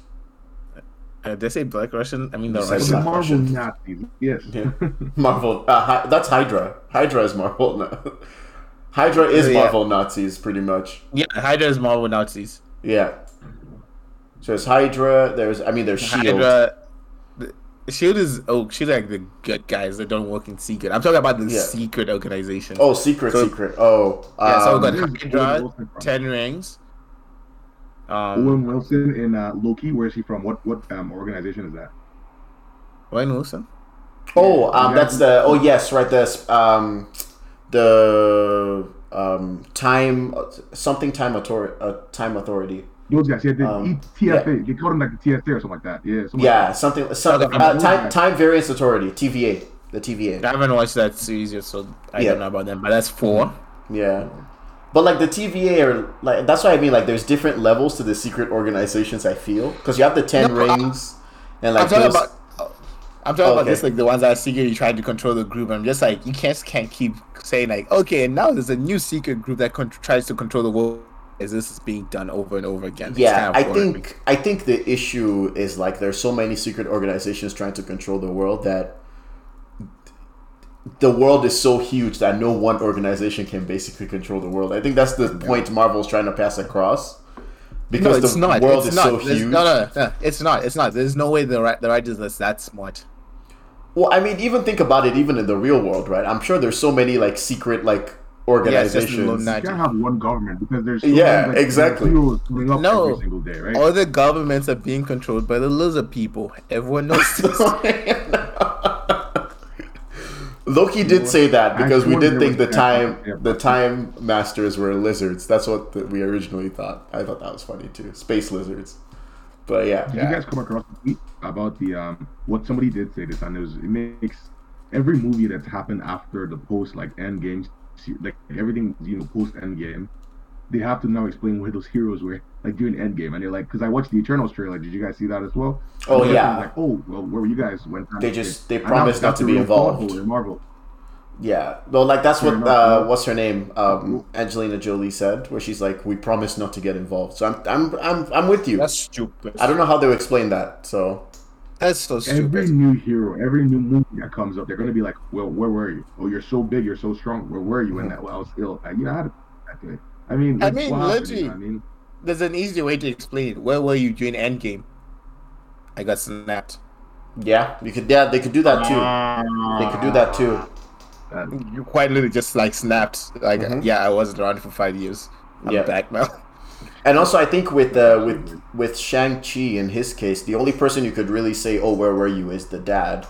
Uh, they say Black Russian? I mean the You said Well, Russian. the Black Marvel Russians. Nazis. Yes. Yeah. Marvel. Uh, Hy- that's Hydra. Hydra is Marvel. No. Hydra is Yeah. Marvel Nazis, pretty much. Yeah, Hydra is Marvel Nazis. Yeah. So there's Hydra. There's I mean there's Shield. Hydra. The- Shield is oh, Shield like the good guys that don't work in secret. I'm talking about the Yeah. secret organization. Oh, secret, So- secret. Oh, yeah. So we um, got Where's Hydra, Ten Rings. Um, Owen Wilson in uh, Loki. Where is he from? What what um, organization is that? Wayne Wilson. oh, um, that's the. Oh yes, right. The um, the um, time something time authority. Uh, time authority. Those guys. Yeah, the Um, TFA. They called them like the TSA or something like that. Yeah. something Yeah, Like something. Some, Okay, uh, time time variance authority. TVA. The TVA. I haven't watched that series yet, so I Yeah. don't know about them. But that's four. Yeah. But like the TVA are like that's why I mean like there's different levels to the secret organizations I feel because you have the ten No, I- rings and like I'm talking those, about. I'm talking about Okay. this like the ones that are secretly trying to control the group. I'm just like you can't can't keep saying like okay and now there's a new secret group that con- tries to control the world. Is this is being done over and over again? Yeah kind of I think I think the issue is like there's so many secret organizations trying to control the world that the world is so huge that no one organization can basically control the world. I think that's the point Marvel's trying to pass across no, because it's the not. world it's is not. so There's- huge. No, no, no, no, it's not. It's not. There's no way the right the writers is that smart. Well, I mean, even think about it. Even in the real world, right? I'm sure there's so many like secret like Yeah, just organizations. You can't have one government because there's so Yeah, many, like, exactly. coming up No. every single day, right? All the governments are being controlled by the lizard people. Everyone knows this. Loki did say that because we did think the time the time masters were lizards. That's what the, we originally thought. I thought that was funny too, space lizards. But yeah, Did yeah. you guys come across the tweet about the um what somebody did say this and it was it makes every movie that's happened after the post like end games like everything you know post Endgame, they have to now explain where those heroes were like during Endgame, and they're like because I watched the Eternals trailer did you guys see that as well Oh, And yeah. like oh well where were you guys when They just- they promised not to be involved. in Marvel Yeah, well, like that's what uh, what's her name, um, Angelina Jolie said, where she's like, "We promise not to get involved." So I'm, I'm, I'm, I'm with you. That's stupid. I don't know how they'll explain that. So That's so every new hero every new movie that comes up they're gonna be like well where were you oh you're so big you're so strong where were you in that well I was ill you know how to that I mean, I mean, what happened, literally. you know I mean, There's an easy way to explain. it. Where were you during Endgame? I got snapped. yeah, you could, yeah, they could do that too. They could do that too. that, You quite literally just like snapped. Like, Mhm. yeah, I wasn't around for five years. I'm Yeah. back now. And also, I think with uh, with with Shang Chi in his case, the only person you could really say, "Oh, where were you?" is the dad.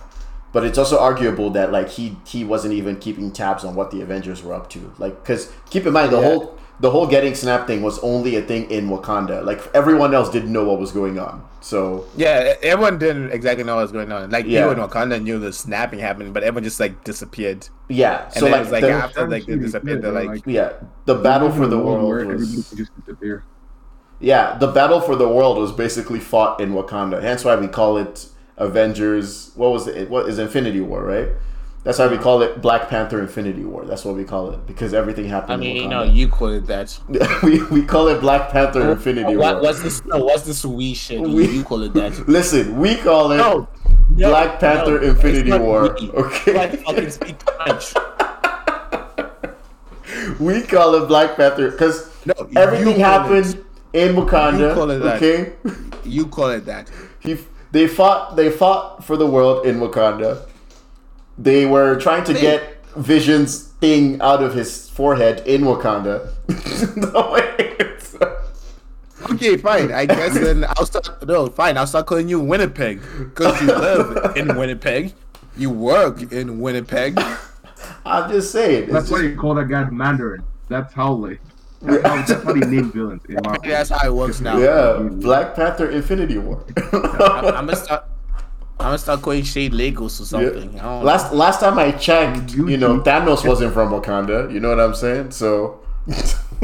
But it's also arguable that like he he wasn't even keeping tabs on what the Avengers were up to. Like, because keep in mind the Yeah. whole the whole getting snapped thing was only a thing in Wakanda. Like everyone else didn't know what was going on. So Yeah, everyone didn't exactly know what was going on. Like Yeah. people in Wakanda knew the snapping happened, but everyone just like disappeared. yeah, And so then like, it was like the, after like they disappeared, they're like, like- yeah, the battle for the world everybody was just disappear. Yeah, the battle for the world was basically fought in Wakanda. Hence why we call it Avengers. What was it? What is Infinity War, right? That's why we call it Black Panther Infinity War. That's what we call it because everything happened. I in mean, you know, you quoted that. we, we call it Black Panther Infinity What, War. what's this? No, what's this we shit? You, We- you call it that. Listen, we call it No, no, Black Panther Infinity War. we. Okay. Like fucking speak French. we call it Black Panther because everything happened in Wakanda. You call it that. okay. You call it that. he they fought they fought for the world in Wakanda. They were trying to Hey. get Vision's thing out of his forehead in Wakanda. no, it's- Okay, fine. I guess then I'll start. No, fine. I'll start calling you Winnipeg because you live in Winnipeg. You work in Winnipeg. I'm just saying. It's That's why just, you call that guy Mandarin. That's how like that's how, that's how they name villains in Marvel. That's how it works now. yeah, Black Panther Infinity War. I'm, I'm gonna start. I'm gonna start calling Shade Lagos or something. I don't Last last time I checked, You you know, too. Thanos wasn't from Wakanda. You know what I'm saying? So,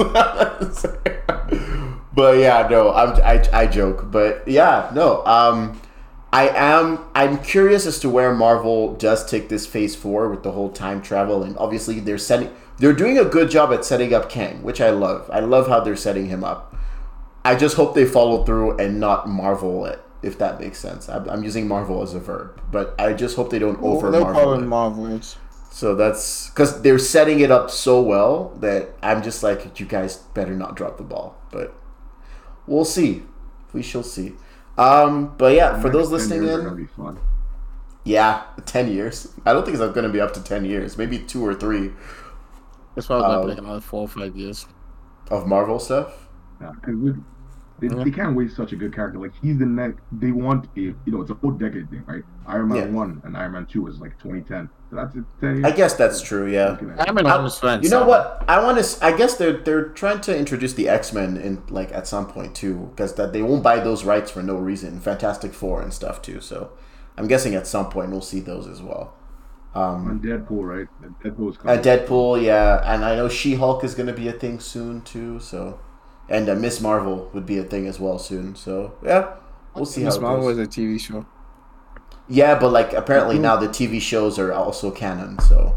but yeah, no, I'm I, I joke, but yeah, no. Um, I am I'm curious as to where Marvel does take this phase four with the whole time travel, and obviously they're setting they're doing a good job at setting up Kang, which I love. I love how they're setting him up. I just hope they follow through and not Marvel it, if that makes sense. I'm, I'm using Marvel as a verb, but I just hope they don't over no Marvel. problem, it. Marvel. So that's because they're setting it up so well that I'm just like, you guys better not drop the ball. But we'll see. we shall see. Um, but yeah, for those listening in, gonna be fun. yeah, ten years. I don't think it's going to be up to ten years. Maybe two or three It's probably gonna Um, be like another four or five years. of Marvel stuff. Yeah, 'cause we- they, Yeah. they can't waste such a good character. Like he's the next. They want a you know it's a whole decade thing, right? Iron Man Yeah. one and Iron Man two was like 2010. So that's it. 10 years. I guess that's true. Yeah. Looking at- I'm an I- honest friend. You know so- what? I want to. I guess they're they're trying to introduce the X Men in like at some point too, because that they won't buy those rights for no reason. Fantastic Four and stuff too. So I'm guessing at some point we'll see those as well. Um, on Deadpool, right? Deadpool's uh, coming. Deadpool, yeah, and I know She Hulk is going to be a thing soon too. So, and uh, Miss Marvel would be a thing as well soon. So yeah, we'll see Miss how it Marvel goes. was a TV show. Yeah, but like apparently now the TV shows are also canon. So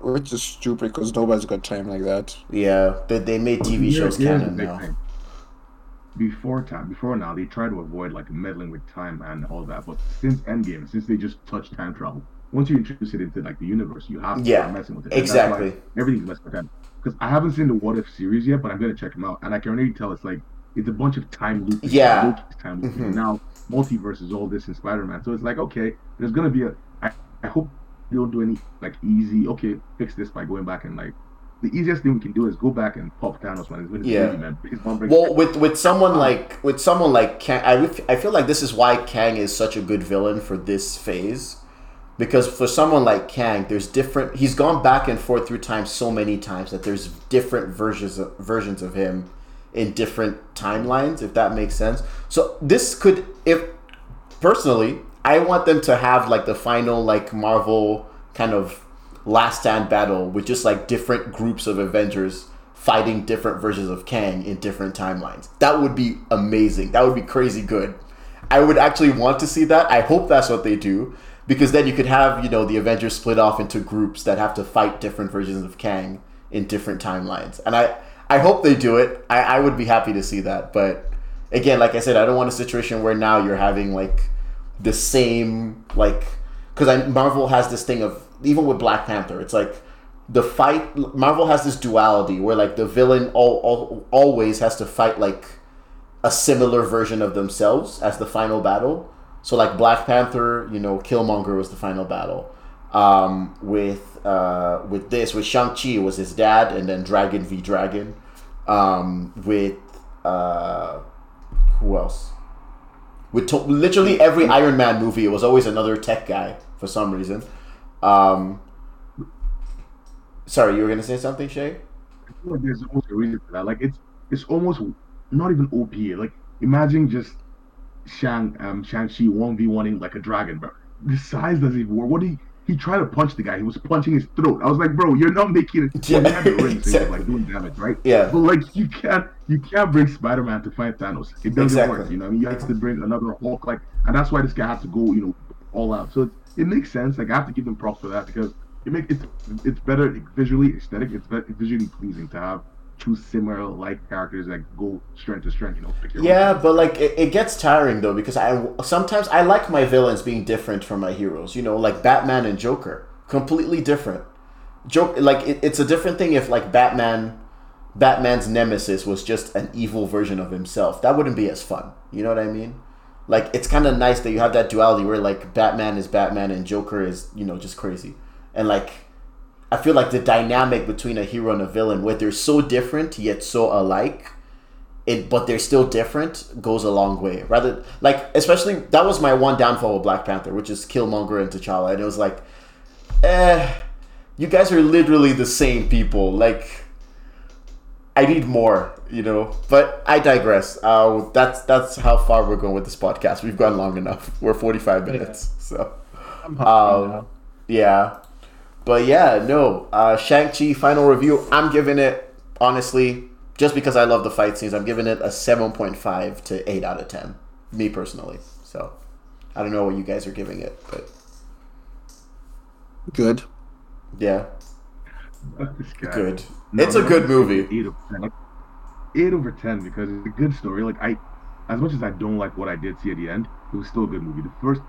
Which is stupid because nobody's got time like that. yeah, they, they made TV Here- shows here's canon now. thing. Before time, before now, they try to avoid like meddling with time and all that. But since Endgame, since they just touched time travel, once you introduce it into like the universe, you have to Yeah, start messing with it. And that's why exactly. Everything's messed with time. Because I haven't seen the What If series yet, but I'm gonna check them out, and I can already tell it's like it's a bunch of time loops. Yeah. Loki's time looping. Mhm. Now multiverse is all this in Spider-Man, so it's like okay, there's gonna be a. I, I hope they don't do any like easy. Okay, fix this by going back and like. The easiest thing we can do is go back and pop Thanos with his Yeah. baby man. Well, with with someone like with someone like Kang, I, I feel like this is why Kang is such a good villain for this phase, because for someone like Kang, there's different. He's gone back and forth through time so many times that there's different versions of, versions of him in different timelines. If that makes sense. So this could, if personally, I want them to have like the final like Marvel kind of last stand battle with just like different groups of Avengers fighting different versions of Kang in different timelines. That would be amazing. That would be crazy good. I would actually want to see that. I hope that's what they do because then you could have, you know, the Avengers split off into groups that have to fight different versions of Kang in different timelines. And I I hope they do it. I, I would be happy to see that. But again, like I said, I don't want a situation where now you're having like the same like because Marvel has this thing of even with Black Panther, it's like the fight. Marvel has this duality where like the villain all, all always has to fight like a similar version of themselves as the final battle. So like Black Panther, you know, Killmonger was the final battle. Um, with uh, with this, with Shang Chi was his dad, and then Dragon v Dragon. Um, with uh, who else? With to- literally every Iron Man movie, it was always another tech guy for some reason. Um, sorry, you were gonna say something, Shay? There's almost a reason for that. Like it's it's almost not even OP. Like imagine just Shang um Shang Chi one v one like a dragon, bro. The size doesn't even work. What he he tried to punch the guy. He was punching his throat. I was like, bro, you're not making it. Yeah, Well, he had so exactly. like doing damage, right? Yeah. But like you can't you can't bring Spider Man to fight Thanos. It doesn't Exactly. work. You know, you have to bring another Hulk, like, and that's why this guy has to go, you know, all out. So it, it makes sense. Like I have to give them props for that because it make it's it's better visually aesthetic. It's better, visually pleasing to have two similar like characters that go strength to strength. You know, pick your own Yeah, but like it, it gets tiring though because I sometimes I like my villains being different from my heroes. You know, like Batman and Joker, completely different. Joke like it, it's a different thing if like Batman, Batman's nemesis was just an evil version of himself. That wouldn't be as fun. You know what I mean? Like it's kind of nice that you have that duality where like Batman is Batman and Joker is you know just crazy, and like I feel like the dynamic between a hero and a villain, where they're so different yet so alike, it but they're still different, goes a long way. Rather like especially that was my one downfall with Black Panther, which is Killmonger and T'Challa, and it was like, eh, you guys are literally the same people. Like, I need more, you know. But I digress. Uh, that's that's how far we're going with this podcast. We've gone long enough. We're forty five minutes, so. I'm Um, now. yeah. But yeah, no. Uh, Shang-Chi final review. I'm giving it, honestly, just because I love the fight scenes, I'm giving it a 7.5 to 8 out of 10. Me personally. So I don't know what you guys are giving it, but Good. yeah, good. No, it's a no, good movie. Eight over ten. Like, eight over ten because it's a good story. Like I, as much as I don't like what I did see at the end, it was still a good movie. The first,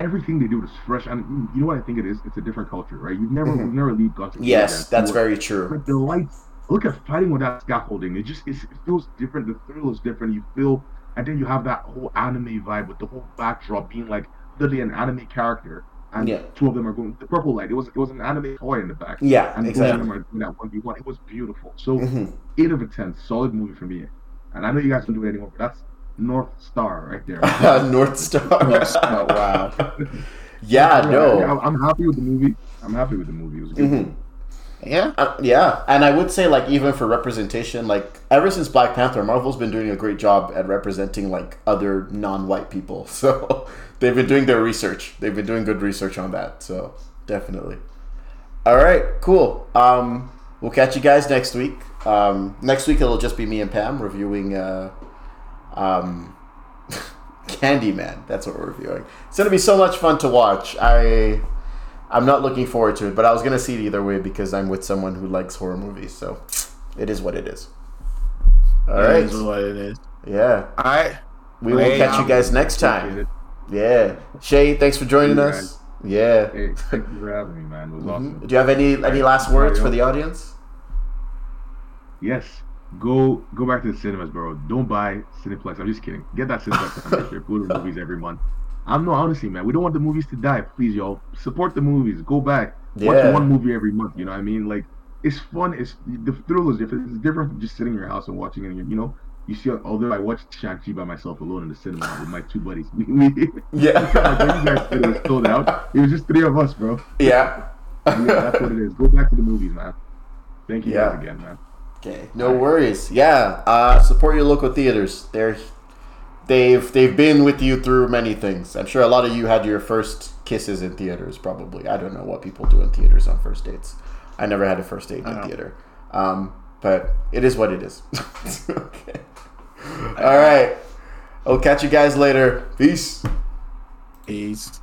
everything they do is fresh, and you know what I think it is? It's a different culture, right? You've never, Mhm. we've never leave Gotham. Yes, that's very true. Like the lights, look at fighting with that scaffolding. It just it's, it feels different. The thrill is different. You feel and then you have that whole anime vibe with the whole backdrop being like literally an anime character, and Yeah. two of them are going the purple light. It was it was an anime toy in the back. Yeah, and both of exactly. them are doing that one v one. It was beautiful. So Mhm. eight of a ten, solid movie for me. And I know you guys don't do it anymore, but that's North Star right there. North Star. North Star, wow. yeah, no. I'm- I'm happy with the movie. I'm happy with the movie. It was good. Mhm. Yeah. Uh, yeah, and I would say like even for representation, like ever since Black Panther, Marvel's been doing a great job at representing like other non-white people. So they've been doing their research. They've been doing good research on that. So definitely. All right, cool. Um, we'll catch you guys next week. Um, next week it'll just be me and Pam reviewing uh, um, Candyman. That's what we're reviewing. It's gonna be so much fun to watch. I I'm not looking forward to it, but I was gonna see it either way because I'm with someone who likes horror movies. So it is what it is. All It right. is what it is. Yeah. All right. We will Hey, catch you guys next time. Yeah. Shay, thanks for joining You us. Yeah. Hey, thank you for having me, man. It was awesome. Do you have any any last words for the audience? Yes. Go go back to the cinemas, bro. Don't buy Cineplex. I'm just kidding. Get that Cineplex membership. Go to movies every month. I'm no honestly, man. We don't want the movies to die. Please, y'all. Support the movies. Go back. Yeah. Watch one movie every month. You know what I mean? Like it's fun. It's the thrill is different. It's different from just sitting in your house and watching it. You know, you see. Although I watched Shang Chi by myself alone in the cinema with my two buddies. Yeah. like you guys said it was sold out. It was just three of us, bro. Yeah. Yeah, that's what it is. Go back to the movies, man. Thank you Yeah. guys again, man. Okay, no worries. Yeah, uh, support your local theaters. They're they've they've been with you through many things. I'm sure a lot of you had your first kisses in theaters. Probably, I don't know what people do in theaters on first dates. I never had a first date in a theater, um, but it is what it is. okay. All right. I'll catch you guys later. Peace. Peace.